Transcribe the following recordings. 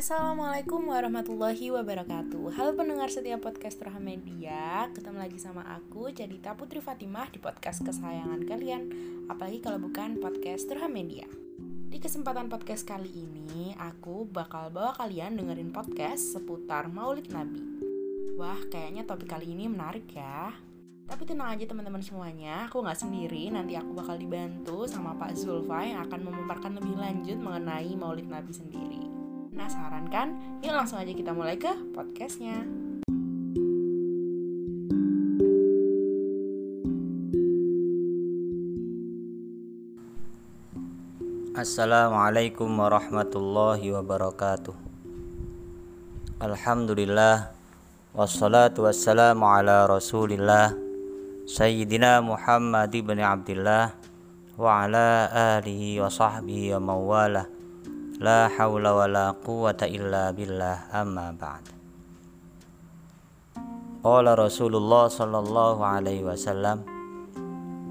Assalamualaikum warahmatullahi wabarakatuh Halo pendengar setiap podcast Turha Media Ketemu lagi sama aku Jadita Putri Fatimah di podcast kesayangan kalian Apalagi kalau bukan podcast Turha Media Di kesempatan podcast kali ini Aku bakal bawa kalian dengerin podcast seputar maulid nabi Wah kayaknya topik kali ini menarik ya tapi tenang aja teman-teman semuanya, aku nggak sendiri. Nanti aku bakal dibantu sama Pak Zulfa yang akan memaparkan lebih lanjut mengenai Maulid Nabi sendiri. Penasaran kan? Yuk langsung aja kita mulai ke podcastnya. Assalamualaikum warahmatullahi wabarakatuh Alhamdulillah Wassalatu wassalamu ala rasulillah Sayyidina Muhammad ibn Abdullah Wa ala alihi wa sahbihi wa mawalah La hawla wa la quwata illa billah amma ba'd. Qala Rasulullah sallallahu alaihi wasallam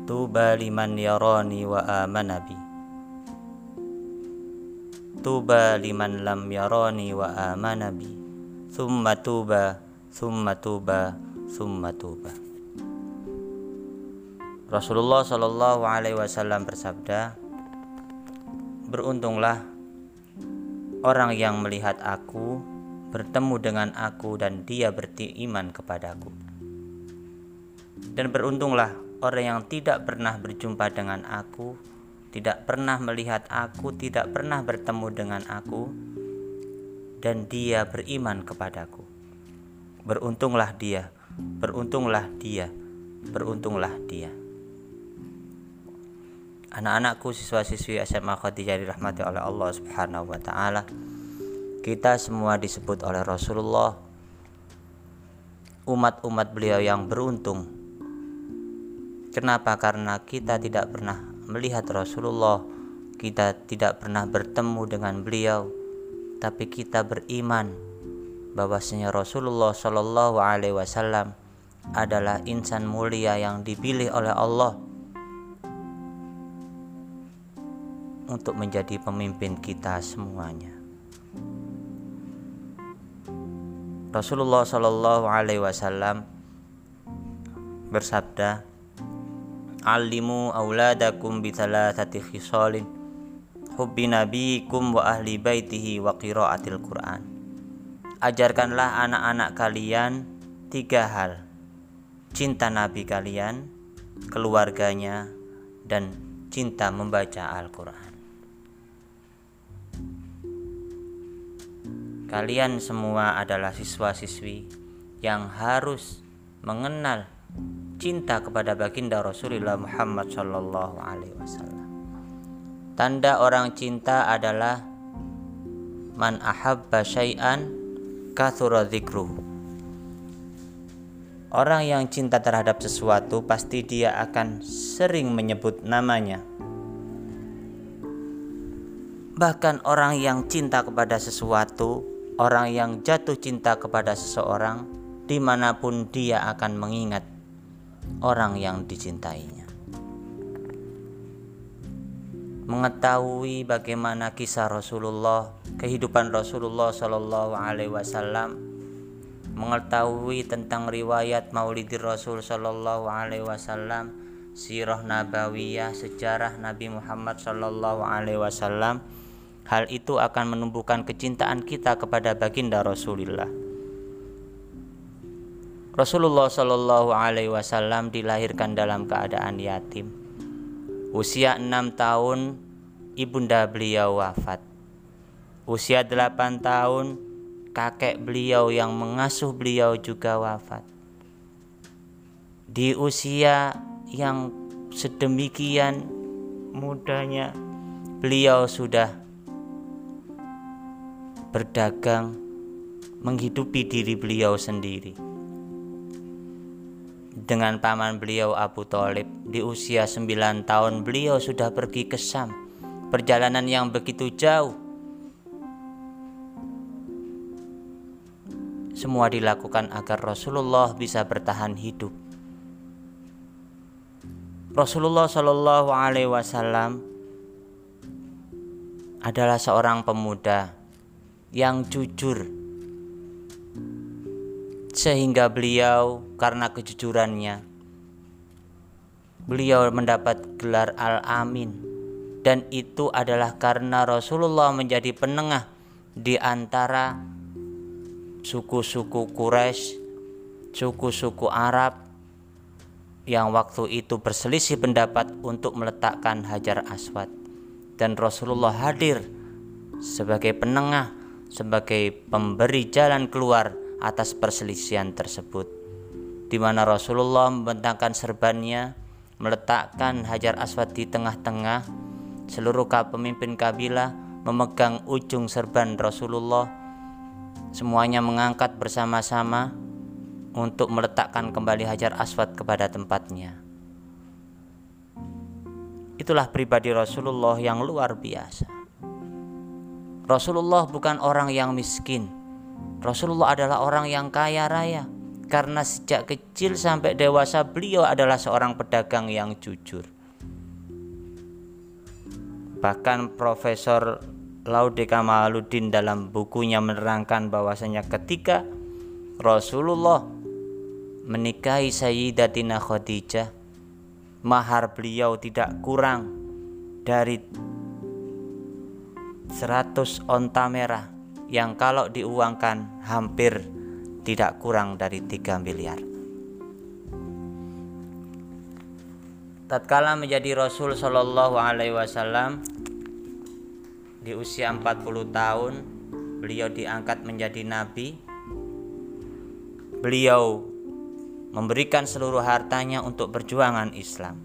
Tuba liman yarani wa amana bi. Tuba liman lam yarani wa amana bi. Thumma tuba Thumma tuba Thumma tuba. Rasulullah Shallallahu Alaihi Wasallam bersabda, beruntunglah orang yang melihat aku, bertemu dengan aku dan dia beriman kepadaku. Dan beruntunglah orang yang tidak pernah berjumpa dengan aku, tidak pernah melihat aku, tidak pernah bertemu dengan aku, dan dia beriman kepadaku. Beruntunglah dia, beruntunglah dia, beruntunglah dia. Anak-anakku siswa-siswi SMA Khadijah dirahmati oleh Allah Subhanahu wa taala. Kita semua disebut oleh Rasulullah umat-umat beliau yang beruntung. Kenapa? Karena kita tidak pernah melihat Rasulullah, kita tidak pernah bertemu dengan beliau, tapi kita beriman bahwasanya Rasulullah Shallallahu alaihi wasallam adalah insan mulia yang dipilih oleh Allah untuk menjadi pemimpin kita semuanya. Rasulullah Shallallahu Alaihi Wasallam bersabda, "Alimu auladakum bithalathati khisalin hubbi nabiikum wa ahli baitihi wa qiraatil Qur'an." Ajarkanlah anak-anak kalian tiga hal: cinta nabi kalian, keluarganya, dan cinta membaca Al-Quran. Kalian semua adalah siswa-siswi yang harus mengenal cinta kepada baginda Rasulullah Muhammad Shallallahu Alaihi Wasallam. Tanda orang cinta adalah man ahabba syai'an kathura. Orang yang cinta terhadap sesuatu pasti dia akan sering menyebut namanya. Bahkan orang yang cinta kepada sesuatu Orang yang jatuh cinta kepada seseorang, di mana pun dia akan mengingat orang yang dicintainya. Mengetahui bagaimana kisah Rasulullah, kehidupan Rasulullah Shallallahu Alaihi Wasallam, mengetahui tentang riwayat Maulidir Rasul Shallallahu Alaihi Wasallam, sirah nabawiyah, sejarah Nabi Muhammad Shallallahu Alaihi Wasallam Hal itu akan menumbuhkan kecintaan kita kepada baginda Rasulullah. Rasulullah Shallallahu Alaihi Wasallam dilahirkan dalam keadaan yatim. Usia enam tahun, ibunda beliau wafat. Usia delapan tahun, kakek beliau yang mengasuh beliau juga wafat. Di usia yang sedemikian mudanya, beliau sudah berdagang, menghidupi diri beliau sendiri. Dengan paman beliau Abu Talib, di usia 9 tahun beliau sudah pergi ke Sam, perjalanan yang begitu jauh. Semua dilakukan agar Rasulullah bisa bertahan hidup. Rasulullah Shallallahu Alaihi Wasallam adalah seorang pemuda yang jujur. Sehingga beliau karena kejujurannya beliau mendapat gelar Al-Amin. Dan itu adalah karena Rasulullah menjadi penengah di antara suku-suku Quraisy, suku-suku Arab yang waktu itu berselisih pendapat untuk meletakkan Hajar Aswad. Dan Rasulullah hadir sebagai penengah, sebagai pemberi jalan keluar atas perselisihan tersebut di mana Rasulullah membentangkan serbannya, meletakkan Hajar Aswad di tengah-tengah, seluruh pemimpin kabilah memegang ujung serban Rasulullah, semuanya mengangkat bersama-sama untuk meletakkan kembali Hajar Aswad kepada tempatnya. Itulah pribadi Rasulullah yang luar biasa. Rasulullah bukan orang yang miskin. Rasulullah adalah orang yang kaya raya karena sejak kecil sampai dewasa beliau adalah seorang pedagang yang jujur. Bahkan Profesor Laude Kamaluddin dalam bukunya menerangkan bahwasanya ketika Rasulullah menikahi Sayyidatina Khadijah mahar beliau tidak kurang dari 100 onta merah yang kalau diuangkan hampir tidak kurang dari 3 miliar tatkala menjadi Rasul Shallallahu Alaihi Wasallam di usia 40 tahun beliau diangkat menjadi nabi beliau memberikan seluruh hartanya untuk perjuangan Islam.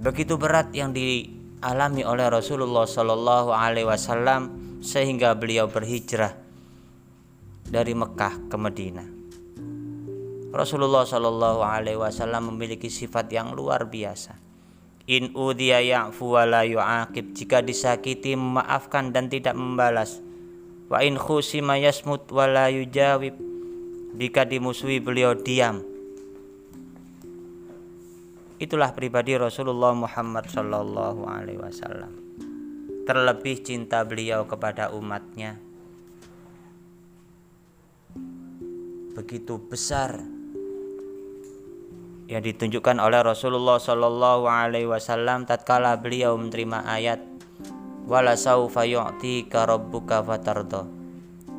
Begitu berat yang dialami oleh Rasulullah Shallallahu Alaihi Wasallam sehingga beliau berhijrah dari Mekah ke Madinah. Rasulullah Shallallahu Alaihi Wasallam memiliki sifat yang luar biasa. In udiya ya'fu wa la yu'aqib Jika disakiti memaafkan dan tidak membalas Wa in khusima yasmut wa la yujawib jika dimusuhi beliau diam. Itulah pribadi Rasulullah Muhammad Sallallahu Alaihi Wasallam. Terlebih cinta beliau kepada umatnya begitu besar yang ditunjukkan oleh Rasulullah Sallallahu Alaihi Wasallam tatkala beliau menerima ayat wala saufa rabbuka fatardo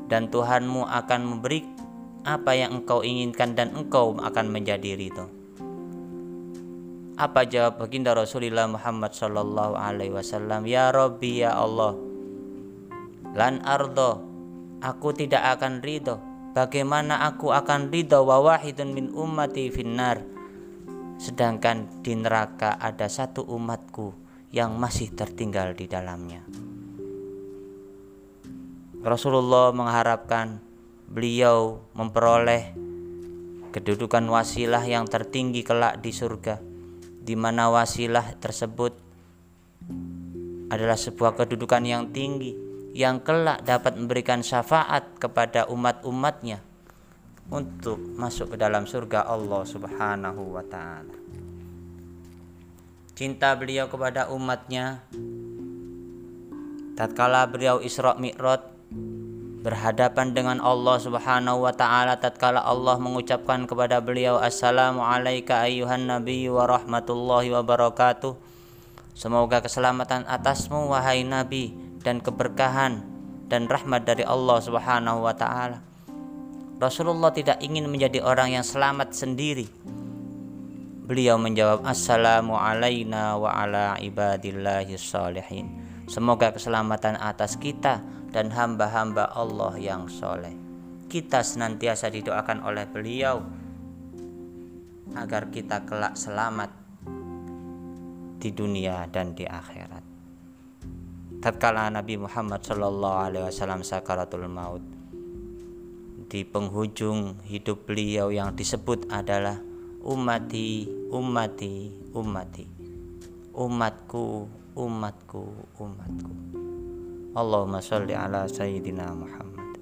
dan Tuhanmu akan memberi apa yang engkau inginkan dan engkau akan menjadi ridho. Apa jawab baginda Rasulullah Muhammad sallallahu alaihi wasallam? Ya Rabbi ya Allah. Lan ardo, aku tidak akan ridho. Bagaimana aku akan ridho wa wahidun min ummati finnar? Sedangkan di neraka ada satu umatku yang masih tertinggal di dalamnya. Rasulullah mengharapkan beliau memperoleh kedudukan wasilah yang tertinggi kelak di surga di mana wasilah tersebut adalah sebuah kedudukan yang tinggi yang kelak dapat memberikan syafaat kepada umat-umatnya untuk masuk ke dalam surga Allah Subhanahu wa taala. Cinta beliau kepada umatnya tatkala beliau Isra Mi'raj berhadapan dengan Allah Subhanahu wa taala tatkala Allah mengucapkan kepada beliau assalamu alayka ayyuhan nabi wa rahmatullahi wa barakatuh. Semoga keselamatan atasmu wahai nabi dan keberkahan dan rahmat dari Allah Subhanahu wa taala. Rasulullah tidak ingin menjadi orang yang selamat sendiri. Beliau menjawab Assalamu alayna wa ala ibadillahi salihin. Semoga keselamatan atas kita dan hamba-hamba Allah yang soleh. Kita senantiasa didoakan oleh beliau agar kita kelak selamat di dunia dan di akhirat. Tatkala Nabi Muhammad Shallallahu Alaihi Wasallam sakaratul maut di penghujung hidup beliau yang disebut adalah umati, umati, umati, umatku, umatku, umatku. Allahumma sholli ala sayyidina Muhammad.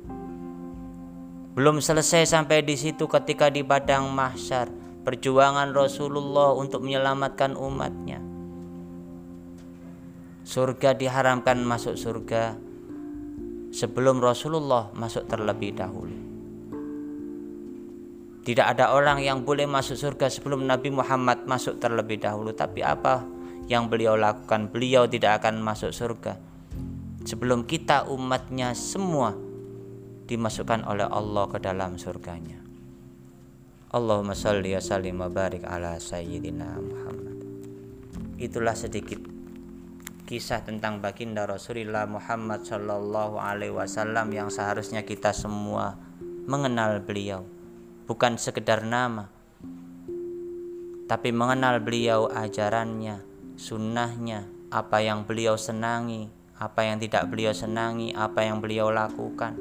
Belum selesai sampai di situ ketika di padang mahsyar perjuangan Rasulullah untuk menyelamatkan umatnya. Surga diharamkan masuk surga sebelum Rasulullah masuk terlebih dahulu. Tidak ada orang yang boleh masuk surga sebelum Nabi Muhammad masuk terlebih dahulu. Tapi apa yang beliau lakukan? Beliau tidak akan masuk surga sebelum kita umatnya semua dimasukkan oleh Allah ke dalam surganya. Allahumma salli wa sallim wa barik ala sayyidina Muhammad. Itulah sedikit kisah tentang baginda Rasulullah Muhammad Shallallahu Alaihi Wasallam yang seharusnya kita semua mengenal beliau, bukan sekedar nama, tapi mengenal beliau ajarannya, sunnahnya, apa yang beliau senangi, apa yang tidak beliau senangi, apa yang beliau lakukan.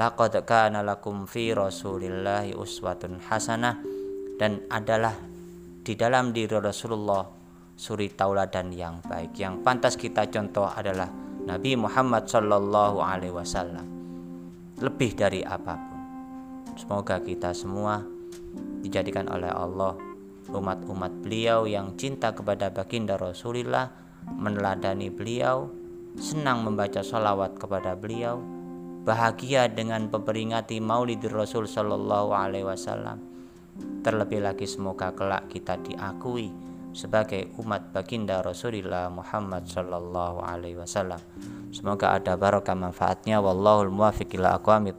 Laqad kana lakum fi Rasulillahi uswatun hasanah dan adalah di dalam diri Rasulullah suri tauladan yang baik. Yang pantas kita contoh adalah Nabi Muhammad sallallahu alaihi wasallam. Lebih dari apa pun. Semoga kita semua dijadikan oleh Allah umat-umat beliau yang cinta kepada baginda Rasulullah meneladani beliau senang membaca salawat kepada beliau bahagia dengan memperingati maulid Rasul Shallallahu Alaihi Wasallam. Terlebih lagi semoga kelak kita diakui sebagai umat baginda Rasulullah Muhammad Shallallahu Alaihi Wasallam. Semoga ada barokah manfaatnya. Wallahul muwaffiq ila aqwamit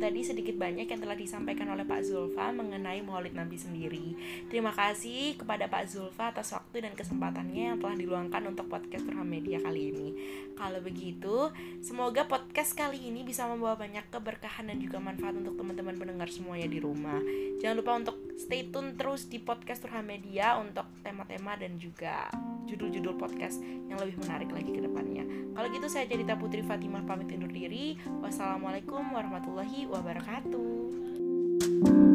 tadi sedikit banyak yang telah disampaikan oleh Pak Zulfa mengenai Maulid Nabi sendiri. Terima kasih kepada Pak Zulfa atas waktu dan kesempatannya yang telah diluangkan untuk podcast Turham Media kali ini. Kalau begitu, semoga podcast kali ini bisa membawa banyak keberkahan dan juga manfaat untuk teman-teman pendengar semuanya di rumah. Jangan lupa untuk stay tune terus di podcast Turham Media untuk tema-tema dan juga judul-judul podcast yang lebih menarik lagi ke depannya. Kalau gitu saya jadi Putri Fatimah pamit undur diri. Wassalamualaikum warahmatullahi wabarakatuh.